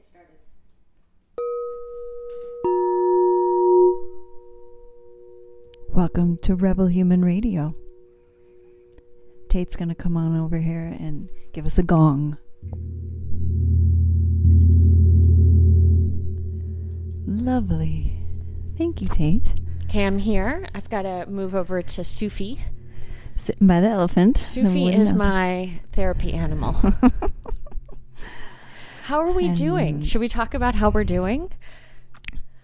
get started. Welcome to Rebel Human Radio. Tate's going to come on over here and give us a gong. Lovely. Thank you, Tate. Cam here. I've got to move over to Sufi. Sitting by the elephant. Sufi wooden is elephant. my therapy animal. How are we doing? Should we talk about how we're doing?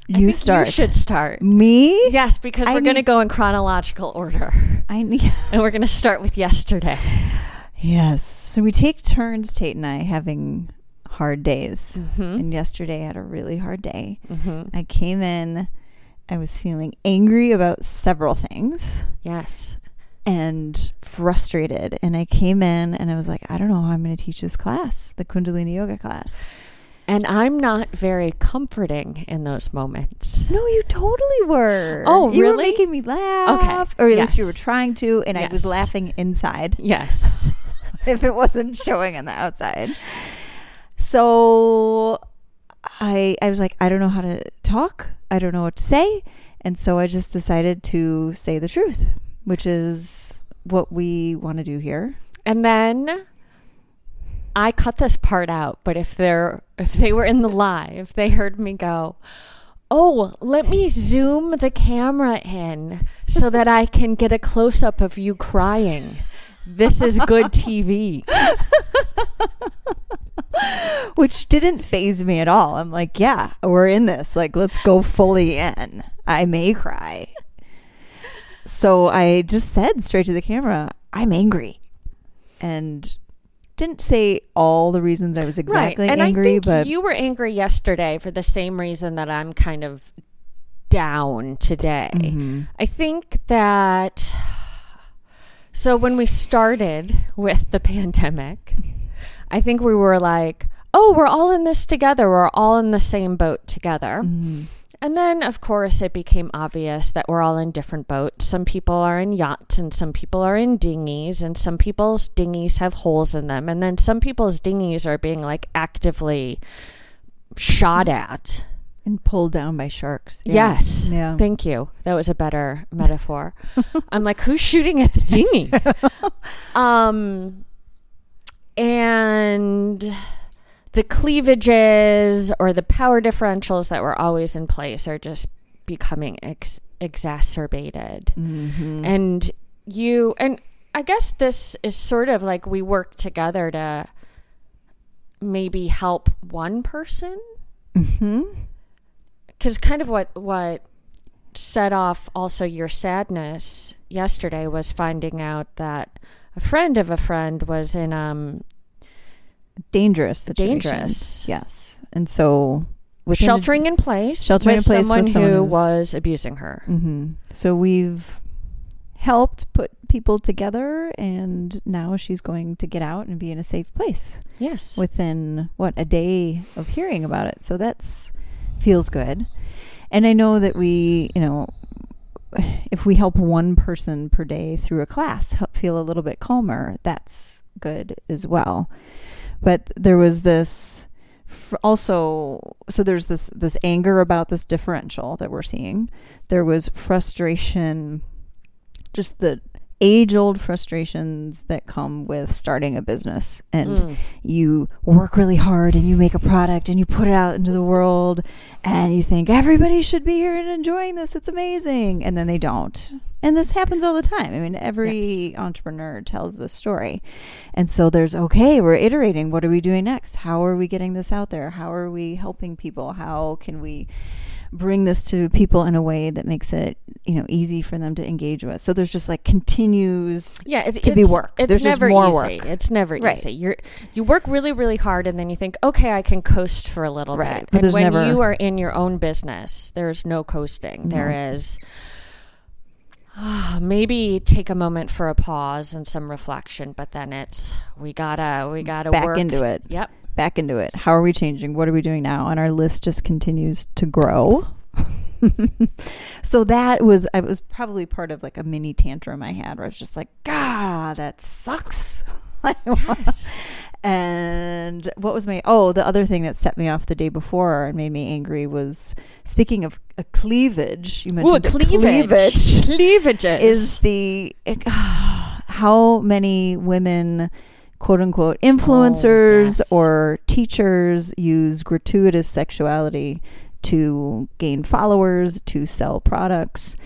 You start. You should start. Me? Yes, because I we're going to go in chronological order. I need. And we're going to start with yesterday. Yes. So we take turns, Tate and I, having hard days. hmm And yesterday I had a really hard day. hmm I came in, I was feeling angry about several things. Yes. And frustrated. And I came in and I was like, I don't know how I'm going to teach this class, the Kundalini Yoga class. And I'm not very comforting in those moments. No, you totally were. Oh, really? You were making me laugh. Okay. Or at least you were trying to. And I was laughing inside Yes. if it wasn't showing on the outside. So I, I was like, I don't know how to talk. I don't know what to say. And so I just decided to say the truth, which is what we want to do here. And then I cut this part out, but if they're if they were in the live, they heard me go, "Oh, let me zoom the camera in so that I can get a close up of you crying. This is good TV." which didn't phase me at all. I'm like, yeah, we're in this. Like, let's go fully in. I may cry. So I just said straight to the camera, I'm angry. And didn't say all the reasons I was exactly And angry, I think but you were angry yesterday for the same reason that I'm kind of down today. Mhm. I think that so when we started with the pandemic, I think we were like, oh, we're all in this together. We're all in the same boat together. Mhm. And then, of course, it became obvious that we're all in different boats. Some people are in yachts, and some people are in dinghies, and some people's dinghies have holes in them. And then some people's dinghies are being like actively shot at. and pulled down by sharks. Yeah. Yes. Yeah. Thank you. That was a better metaphor. I'm like, who's shooting at the dinghy? um, and the cleavages or the power differentials that were always in place are just becoming ex- exacerbated. Mhm. And you, and I guess this is sort of like we work together to maybe help one person Mhm. because kind of what what set off also your sadness yesterday was finding out that a friend of a friend was in um dangerous situations. Dangerous. Yes. And so the- sheltering in place Sheltering in place someone with someone who was abusing her. hmm So we've helped put people together, and now she's going to get out and be in a safe place Yes. within what a day of hearing about it. So that's feels good. And I know that we, you know, if we help one person per day through a class help feel a little bit calmer, that's good as well. But there was this also so there's this this anger about this differential that we're seeing. There was frustration just the age old frustrations that come with starting a business and Mm. you work really hard and you make a product and you put it out into the world and you think everybody should be here and enjoying this it's amazing and then they don't and this happens all the time i mean every entrepreneur tells this story and so there's okay we're iterating what are we doing next how are we getting this out there how are we helping people how can we bring this to people in a way that makes it you know easy for them to engage with so there's just like continues Yeah, it's, to be work. It's There's just never more easy. work. It's never Right. easy. You're you work really, really hard, and then you think, okay, I can coast for a little Right, bit. but and when never- you are in your own business, there's no coasting. There is Ah, maybe take a moment for a pause and some reflection, but then it's we gotta we gotta back work into it Yep. back into it. How are we changing? What are we doing now? And our list just continues to grow. so that was I was probably part of like a mini tantrum I had where I was just like, God, that sucks. And what was my oh the other thing that set me off the day before and made me angry was speaking of a cleavage. You mentioned a cleavage. cleavage Cleavages. is the how many women quote unquote influencers yes. or teachers use gratuitous sexuality to gain followers to sell products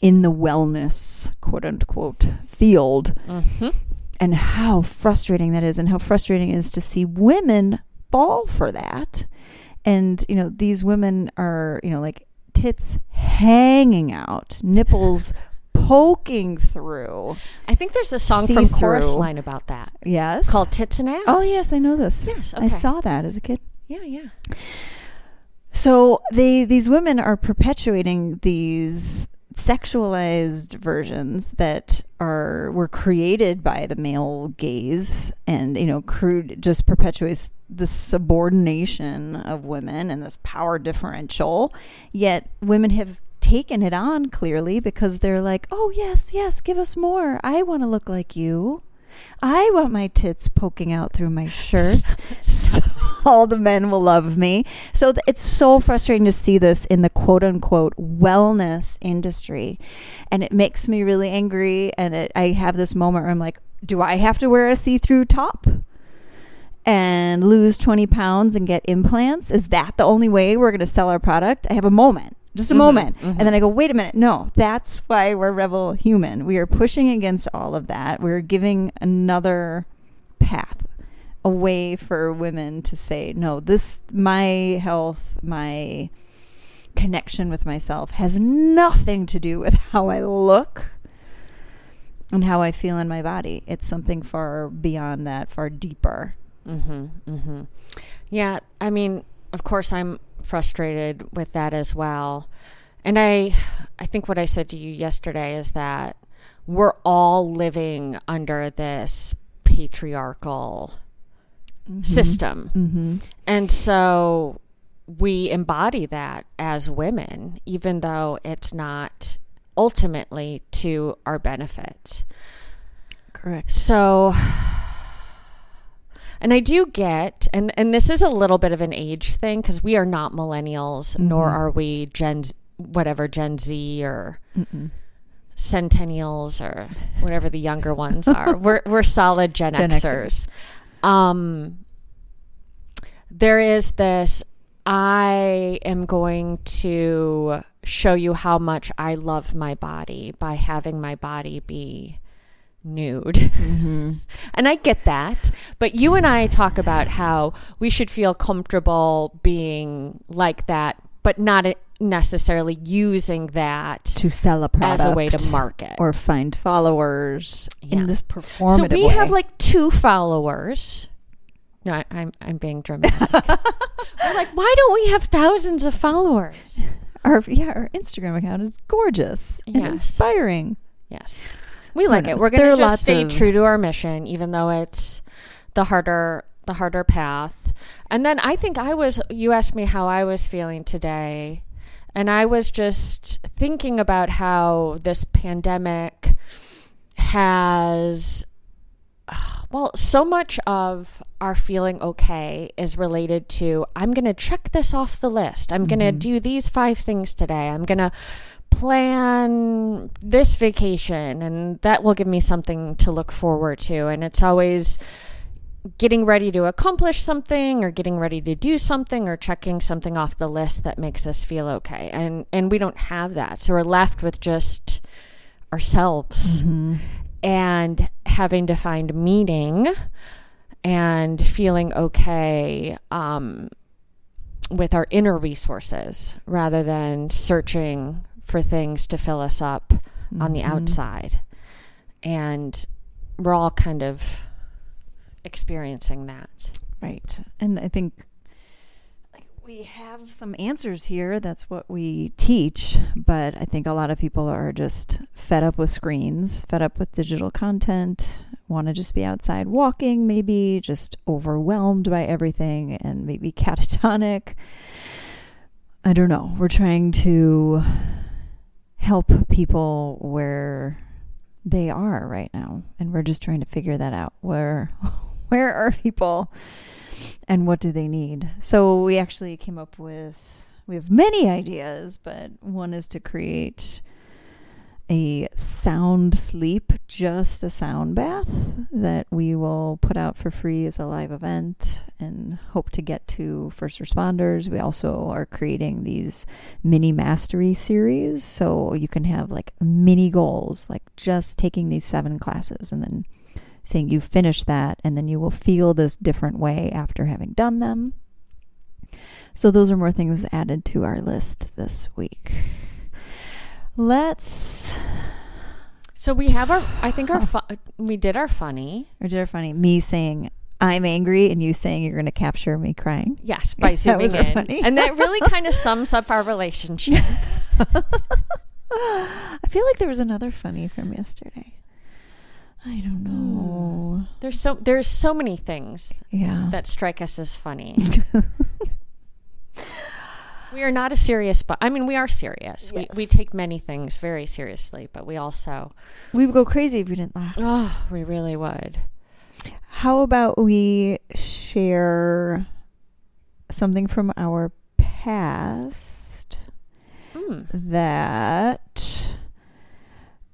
in the wellness quote unquote field Mhm. And how frustrating that is and how frustrating it is to see women fall for that and you know these women are you know like tits hanging out nipples poking through I think there's a song from Chorus. Line about that yes called Tits and Ass. oh yes i know this Yes, i saw that as a kid Yeah, yeah. so they these women are perpetuating these sexualized versions that are were created by the male gaze and you know crude just perpetuates the subordination of women and this power differential. Yet women have taken it on clearly because they're like oh yes yes give us more. I want to look like you. I want my tits poking out through my shirt. So all the men will love me. So th- it's so frustrating to see this in the quote unquote wellness industry. And it makes me really angry. And it, I have this moment where I'm like, do I have to wear a see through top? And lose 20 pounds and get implants? Is that the only way we're going to sell our product? I have a moment, just a Mhm, moment. mhm. And then I go, wait a minute. No, that's why we're Rebel Human. We are pushing against all of that. We're giving another path, a way for women to say, no, this, my health, my connection with myself has nothing to do with how I look and how I feel in my body. It's something far beyond that, far deeper. Mm-hmm. Mm-hmm. Yeah, I mean, of course, I'm frustrated with that as well. And I, I think what I said to you yesterday is that we're all living under this patriarchal system. Mm-hmm. And so we embody that as women, even though it's not ultimately to our benefit. Correct. So, and I do get, and, and this is a little bit of an age thing because we are not millennials, nor Mhm. are we Gen, Z- whatever, Gen Z or Mm-mm. centennials or whatever the younger ones are. We're we're solid Gen, Gen Xers. Um, there is this. I am going to show you how much I love my body by having my body be nude. Mm-hmm. And I get that. But you and I talk about how we should feel comfortable being like that, but not necessarily using that To sell a product as a way to market. or find followers Yeah. in this performative so we way. have like two followers. No, I, I'm I'm being dramatic. We're like, why don't we have thousands of followers? our yeah, our Instagram account is gorgeous and Yes. inspiring. Yes, we like it. We're gonna just stay true to our mission, even though it's the harder the harder path. And then I think I was. You asked me how I was feeling today, and I was just thinking about how this pandemic has. Well, so much of our feeling okay is related to I'm going to check this off the list. I'm going to mm-hmm. do these five things today. I'm going to plan this vacation and that will give me something to look forward to and it's always getting ready to accomplish something or getting ready to do something or checking something off the list that makes us feel okay and and we don't have that so we're left with just ourselves Mm-hmm. and having to find meaning and feeling okay um, with our inner resources rather than searching for things to fill us up on the Mhm. outside. And we're all kind of experiencing that. Right. And I think like we have some answers here. That's what we teach, but I think a lot of people are just fed up with screens, fed up with digital content, want to just be outside walking, maybe just overwhelmed by everything and maybe catatonic. I don't know. We're trying to help people where they are right now and we're just trying to figure that out where Where are people and what do they need? So we actually came up with we have many ideas, but one is to create a sound sleep, just a sound bath that we will put out for free as a live event and hope to get to first responders. We also are creating these mini mastery series so you can have like mini goals, like just taking these seven classes and then saying you finished that and then you will feel this different way after having done them. So those are more things added to our list this week. Let's. So we have our. I think our. Oh. Fu- uh, we did our funny. Or did our funny? Me saying I'm angry and you saying you're going to capture me crying. Yes, by That zooming was our in, funny. and that really kind of sums up our relationship. I feel like there was another funny from yesterday. I don't know. There's so there's so many things Yeah. that strike us as funny. we are not a serious, but I mean we are serious. We we take many things very seriously, but we also we would go crazy if we didn't laugh. oh we really would. How about we share something from our past Mm. that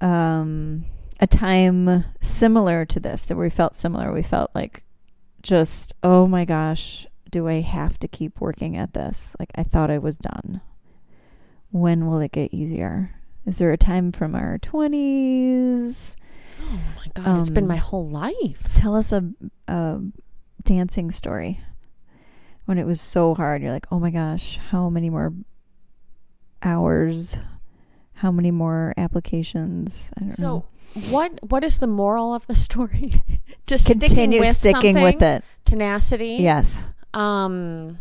um a time similar to this that we felt similar. We felt like just oh my gosh do i have to keep working at this? Like i thought i was done. When will it get easier? Is there a time from our 20s Oh my god, it's been Um, my whole life. tell us a, a dancing story. When it was so hard you're like oh my gosh how many more hours? How many more applications? I don't know. So what what is the moral of the story? Just sticking continue with sticking with it Tenacity. yes Um.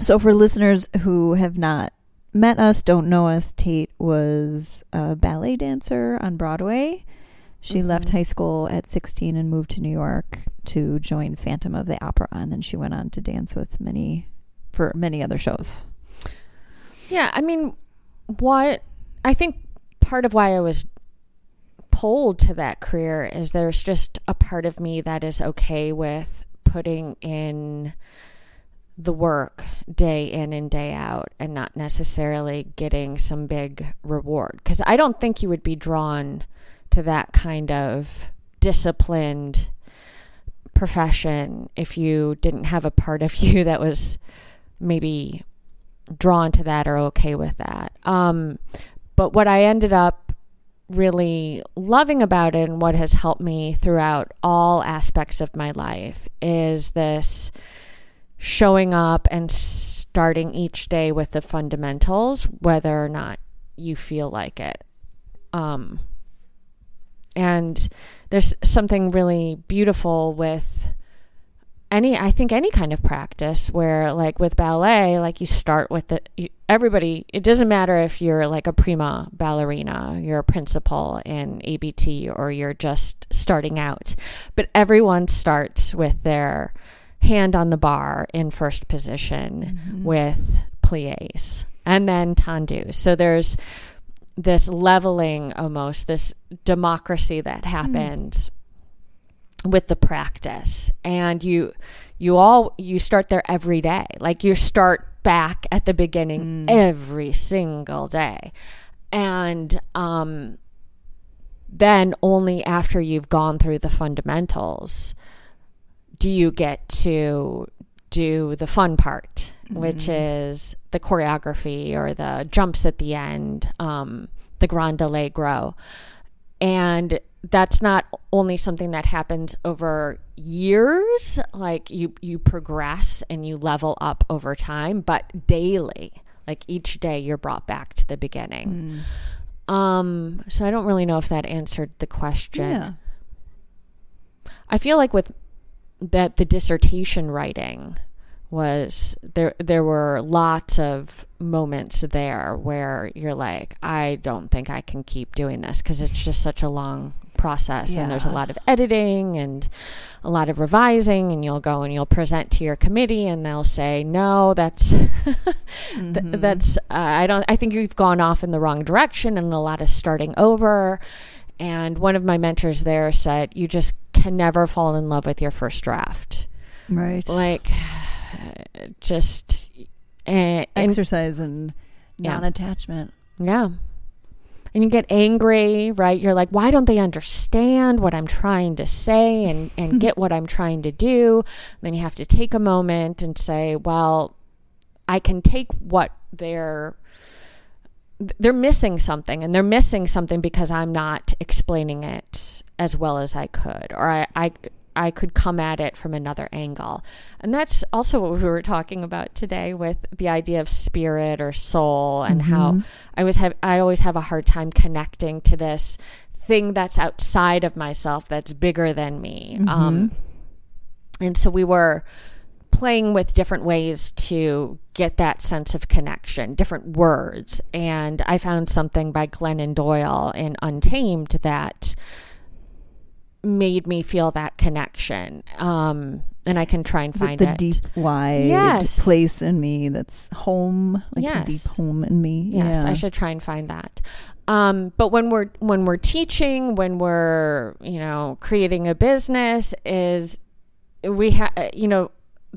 so for listeners who have not met us don't know us tate was a ballet dancer on broadway she left Mhm. high school at 16 and moved to new york to join phantom of the opera and then she went on to dance with many for many other shows Yeah, I mean, what I think part of why I was pulled to that career is there's just a part of me that is okay with putting in the work day in and day out and not necessarily getting some big reward. Because I don't think you would be drawn to that kind of disciplined profession if you didn't have a part of you that was maybe drawn to that or okay with that. Um, but what I ended up really loving about it and what has helped me throughout all aspects of my life is this showing up and starting each day with the fundamentals, whether or not you feel like it. Um, and there's something really beautiful with any i think any kind of practice where like with ballet like you start with the you, everybody it doesn't matter if you're like a prima ballerina you're a principal in abt or you're just starting out but everyone starts with their hand on the bar in first position mm-hmm. with plies and then tendu so there's this leveling almost this democracy that hmm. happens with the practice. And you you all you start there every day. Like you start back at the beginning every single day. And um then only after you've gone through the fundamentals do you get to do the fun part which is the choreography or the jumps at the end um the grand allegro. And that's not only something that happens over years like you you progress and you level up over time but daily like each day you're brought back to the beginning. Um so i don't really know if that answered the question. Yeah. I feel like with that the dissertation writing was there there were lots of moments there where you're like I don't think I can keep doing this because it's just such a long process and there's a lot of editing and a lot of revising and you'll go and you'll present to your committee and they'll say no that's th- that's uh, I don't I think you've gone off in the wrong direction and a lot of starting over And one of my mentors there said, You just can never fall in love with your first draft. Right. Like, just. And, and Exercise and Yeah. non attachment. yeah. And you get angry, right? You're like, why don't they understand what I'm trying to say and, and get what I'm trying to do? then you have to take a moment and say, well, I can take what they're they're missing something and they're missing something because I'm not explaining it as well as I could or I, I I could come at it from another angle. And that's also what we were talking about today with the idea of spirit or soul and how I was have I always have a hard time connecting to this thing that's outside of myself that's bigger than me. Um, and so we were playing with different ways to get that sense of connection, different words. And I found something by Glennon Doyle in Untamed that made me feel that connection. Um, and I can try and Is it find the it. deep, wide Yes. place in me that's home? Like Yes. deep home in me? Yes, yeah. I should try and find that. Um, but when we're when we're teaching, when we're you know creating a business, is we have you know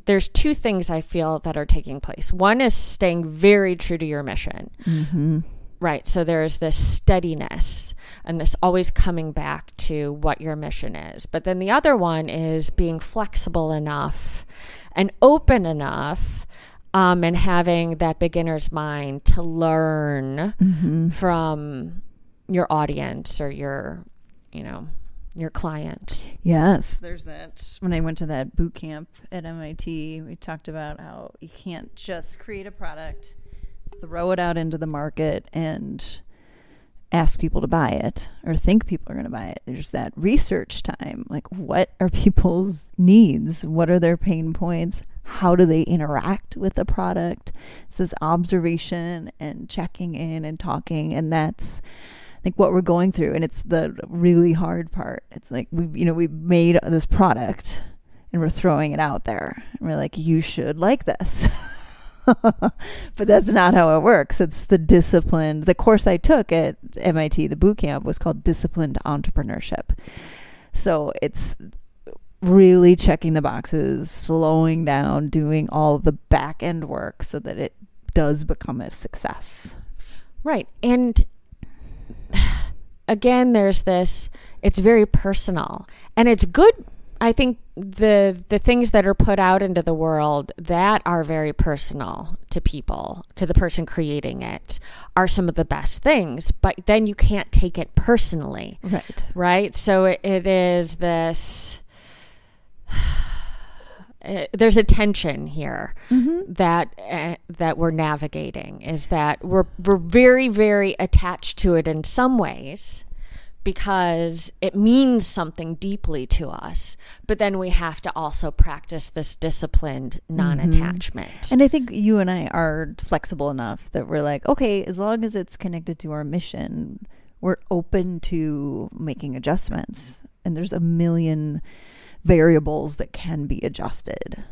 there's two things I feel that are taking place. One is staying very true to your mission. Mm-hmm. Right. So there's this steadiness and this always coming back to what your mission is. But then the other one is being flexible enough and open enough um, and having that beginner's mind to learn Mm-hmm. from your audience or your, you know, your client. Yes, there's that. When I went to that boot camp at MIT, we talked about how you can't just create a product, throw it out into the market, and ask people to buy it or think people are going to buy it. There's that research time. Like, what are people's needs? What are their pain points? How do they interact with the product? It's this observation and checking in and talking. And that's, think, what we're going through. And it's the really hard part. It's like, we you know, we've made this product and we're throwing it out there. And we're like, you should like this. but that's not how it works. It's the disciplined. The course I took at MIT, the boot camp, was called Disciplined Entrepreneurship. So it's really checking the boxes, slowing down, doing all the back end work so that it does become a success. Right. And again, there's this, it's very personal and it's good. I think the the things that are put out into the world that are very personal to people, to the person creating it, are some of the best things. But then you can't take it personally, Right. right? So it, it is this. uh, There's a tension here that uh, that we're navigating. Is that we're we're very very attached to it in some ways, because it means something deeply to us. But then we have to also practice this disciplined mm-hmm. non attachment. And I think you and I are flexible enough that we're like, okay, as long as it's connected to our mission, we're open to making adjustments. And there's a million variables that can be adjusted.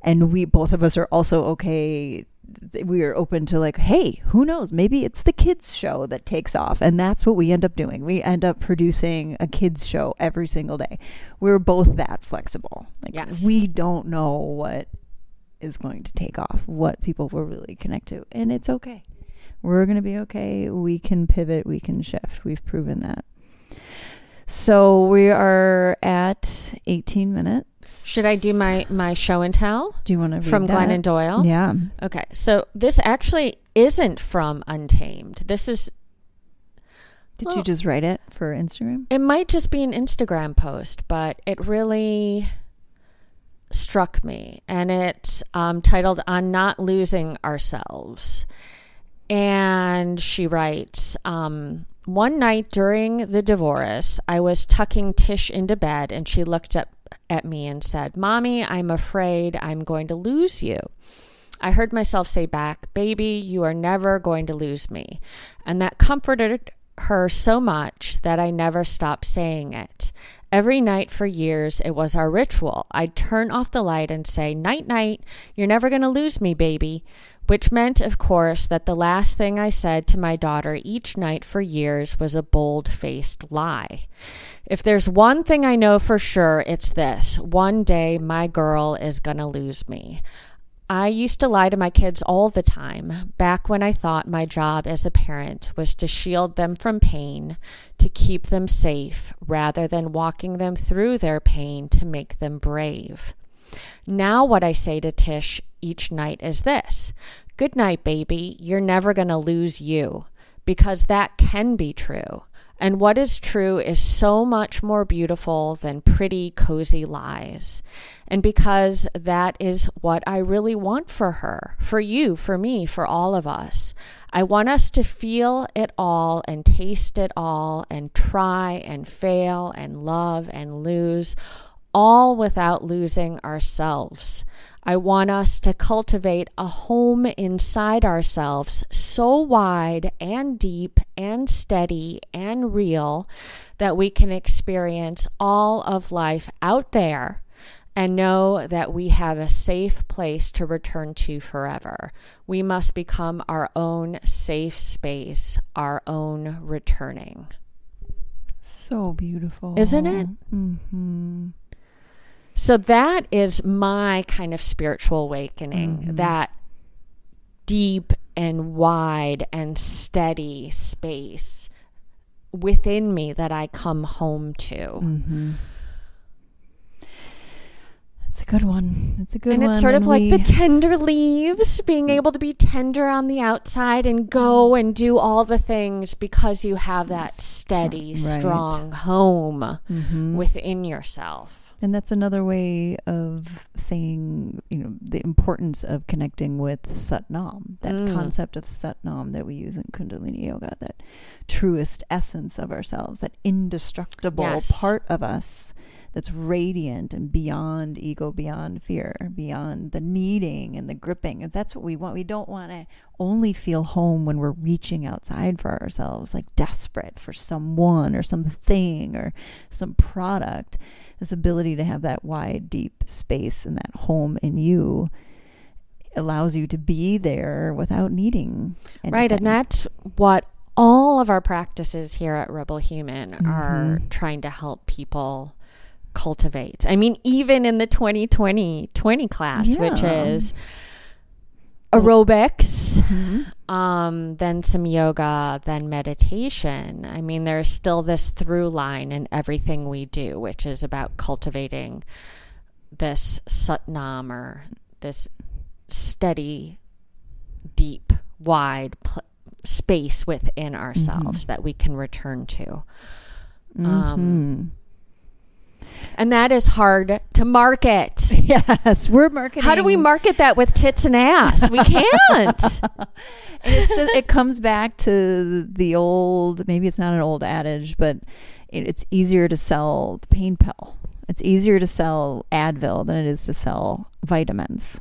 And we both of us are also okay. We are open to like, hey, who knows? Maybe it's the kids show that takes off, and that's what we end up doing. We end up producing a kids show every single day. We're both that flexible. Like, Yes. we don't know what is going to take off, what people will really connect to, and it's okay. We're going to be okay. We can pivot, we can shift. We've proven that. So we are at 18 minutes. Should I do my my show and tell Do you want to read from that? Glennon Doyle? Yeah. Okay, so this actually isn't from Untamed. This is Did Well- you just write it for Instagram? it might just be an Instagram post, but it really struck me, and it's um, titled "On Not Losing Ourselves." And she writes, um, one night during the divorce, I was tucking Tish into bed, and she looked up at me and said, Mommy, I'm afraid I'm going to lose you. I heard myself say back, Baby, you are never going to lose me. And that comforted her so much that I never stopped saying it. Every night for years, it was our ritual. I'd turn off the light and say, Night, night, you're never going to lose me, baby. Which meant, of course, that the last thing I said to my daughter each night for years was a bold faced lie. If there's one thing I know for sure, it's this one day my girl is to lose me. I used to lie to my kids all the time, back when I thought my job as a parent was to shield them from pain, to keep them safe, rather than walking them through their pain to make them brave. Now, what I say to Tish each night is this Good night, baby. You're never going to lose you, because that can be true. And what is true is so much more beautiful than pretty, cozy lies. And because that is what I really want for her, for you, for me, for all of us. I want us to feel it all and taste it all and try and fail and love and lose, all without losing ourselves. I want us to cultivate a home inside ourselves so wide and deep and steady and real that we can experience all of life out there and know that we have a safe place to return to forever. We must become our own safe space, our own returning. So beautiful. Isn't it? Mm-hmm. So that is my kind of spiritual awakening, Mhm. that deep and wide and steady space within me that I come home to. Mm-hmm. That's a good one. That's a good and one. And it's sort of like we- the tender leaves, being able to be tender on the outside and go and do all the things because you have that steady, Right. strong home Mhm. within yourself. And that's another way of saying, you know, the importance of connecting with Satnam, that Mm. concept of Satnam that we use in Kundalini Yoga, that truest essence of ourselves, that indestructible Yes. part of us that's radiant and beyond ego, beyond fear, beyond the needing and the gripping. And that's what we want. We don't want to only feel home when we're reaching outside for ourselves, like desperate for someone or something or some product. This ability to have that wide, deep space and that home in you allows you to be there without needing. Right. And that's what all of our practices here at Rebel Human are Mhm. trying to help people cultivate. I mean, even in the 2020 20 class, which is aerobics, Mhm. um, then some yoga, then meditation. I mean, there's still this through line in everything we do, which is about cultivating this satnam or this steady, deep, wide pl- space within ourselves that we can return to. Um, Mhm. And that is hard to market. yes, we're marketing. How do we market that with tits and ass? We can't. It's the, it comes back to the old. Maybe it's not an old adage, but it, it's easier to sell the pain pill. It's easier to sell Advil than it is to sell vitamins.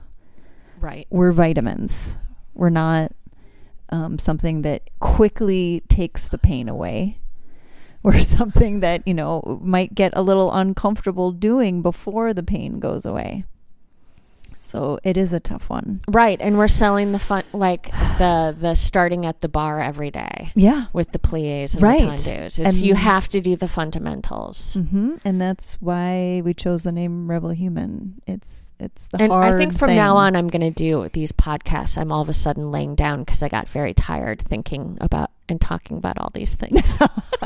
right. We're vitamins. We're not um, something that quickly takes the pain away. We're something that you know might get a little uncomfortable doing before the pain goes away. So it is a tough one. Right. And we're selling the fun like the the starting at the bar every day Yeah. with the plies and Right. the tendus. It's And- you have to do the fundamentals. hmm And that's why we chose the name Rebel Human. It's it's the And hard I think from thing. now on, I'm going to do these podcasts. I'm all of a sudden laying down because I got very tired thinking about and talking about all these things.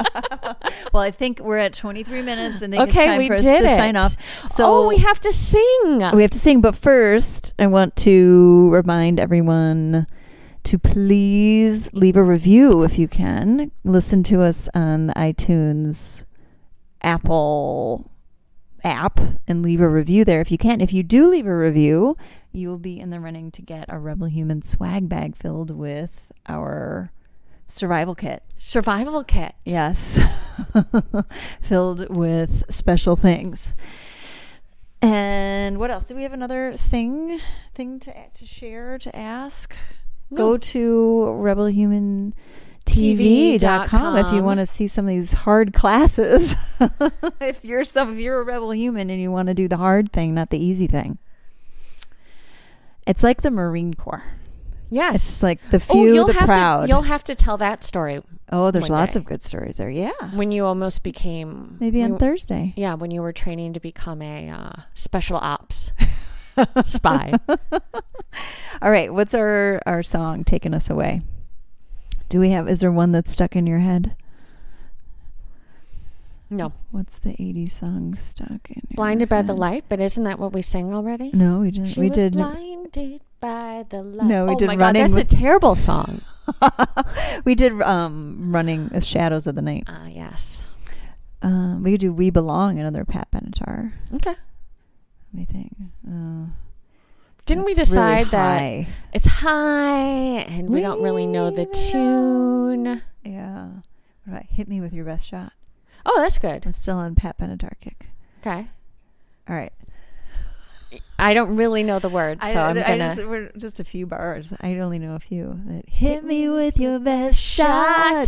well, I think we're at 23 minutes, and I think okay, it's time we for us did to it. sign off. So oh, we have to sing. we have to sing, but first, I want to remind everyone to please leave a review if you can. Listen to us on the iTunes, Apple app and leave a review there if you can. If you do leave a review, you will be in the running to get a Rebel Human swag bag filled with our survival kit. Survival kit. Yes. filled with special things. And what else? Do we have another thing thing to to share to ask? No. Go to rebelhumantv.com if you want to see some of these hard classes. if you're some if you're a rebel human and you want to do the hard thing, not the easy thing. It's like the Marine Corps. Yes. It's like the oh, few, you'll the have proud. To, you'll have to tell that story oh, there's lots day. of good stories there. Yeah. when you almost became Maybe on you- Thursday. Yeah, when you were training to become a uh, special ops spy. All right. What's our, our song taking us away? Do we have, is there one that's stuck in your head? No, What's the 80s song stuck in your blinded by the light. But isn't that what we sang already? No, we didn't. She we was did. blinded by the light. No, we oh did my Running God, that's with- a terrible song. we did um running the shadows of the night. Ah, yes. Um, we could do "We Belong," another Pat Benatar. Okay. Let me think. Uh, Didn't we that's really decide that it's high and we don't really know the tune? Yeah. What about "Hit Me with Your Best Shot"? Oh, that's good. I'm still on Pat Benatar kick. Okay. All right. I don't really know the words, so I, am gonna. just, we're just a few bars. I only know a few. That hit me with your best shot.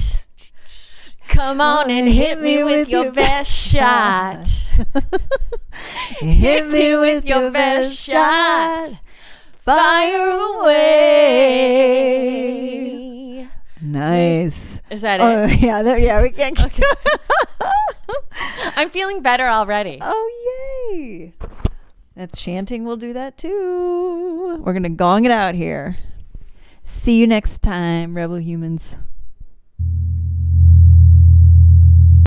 Come on and hit me with your best shot. hit me with your best shot. Fire away. Nice. Is that Oh it? yeah, there, yeah. We can't. Okay. I'm feeling better already. oh yay! That's chanting. We'll do that too. We're gonna gong it out here. See you next time, rebel humans.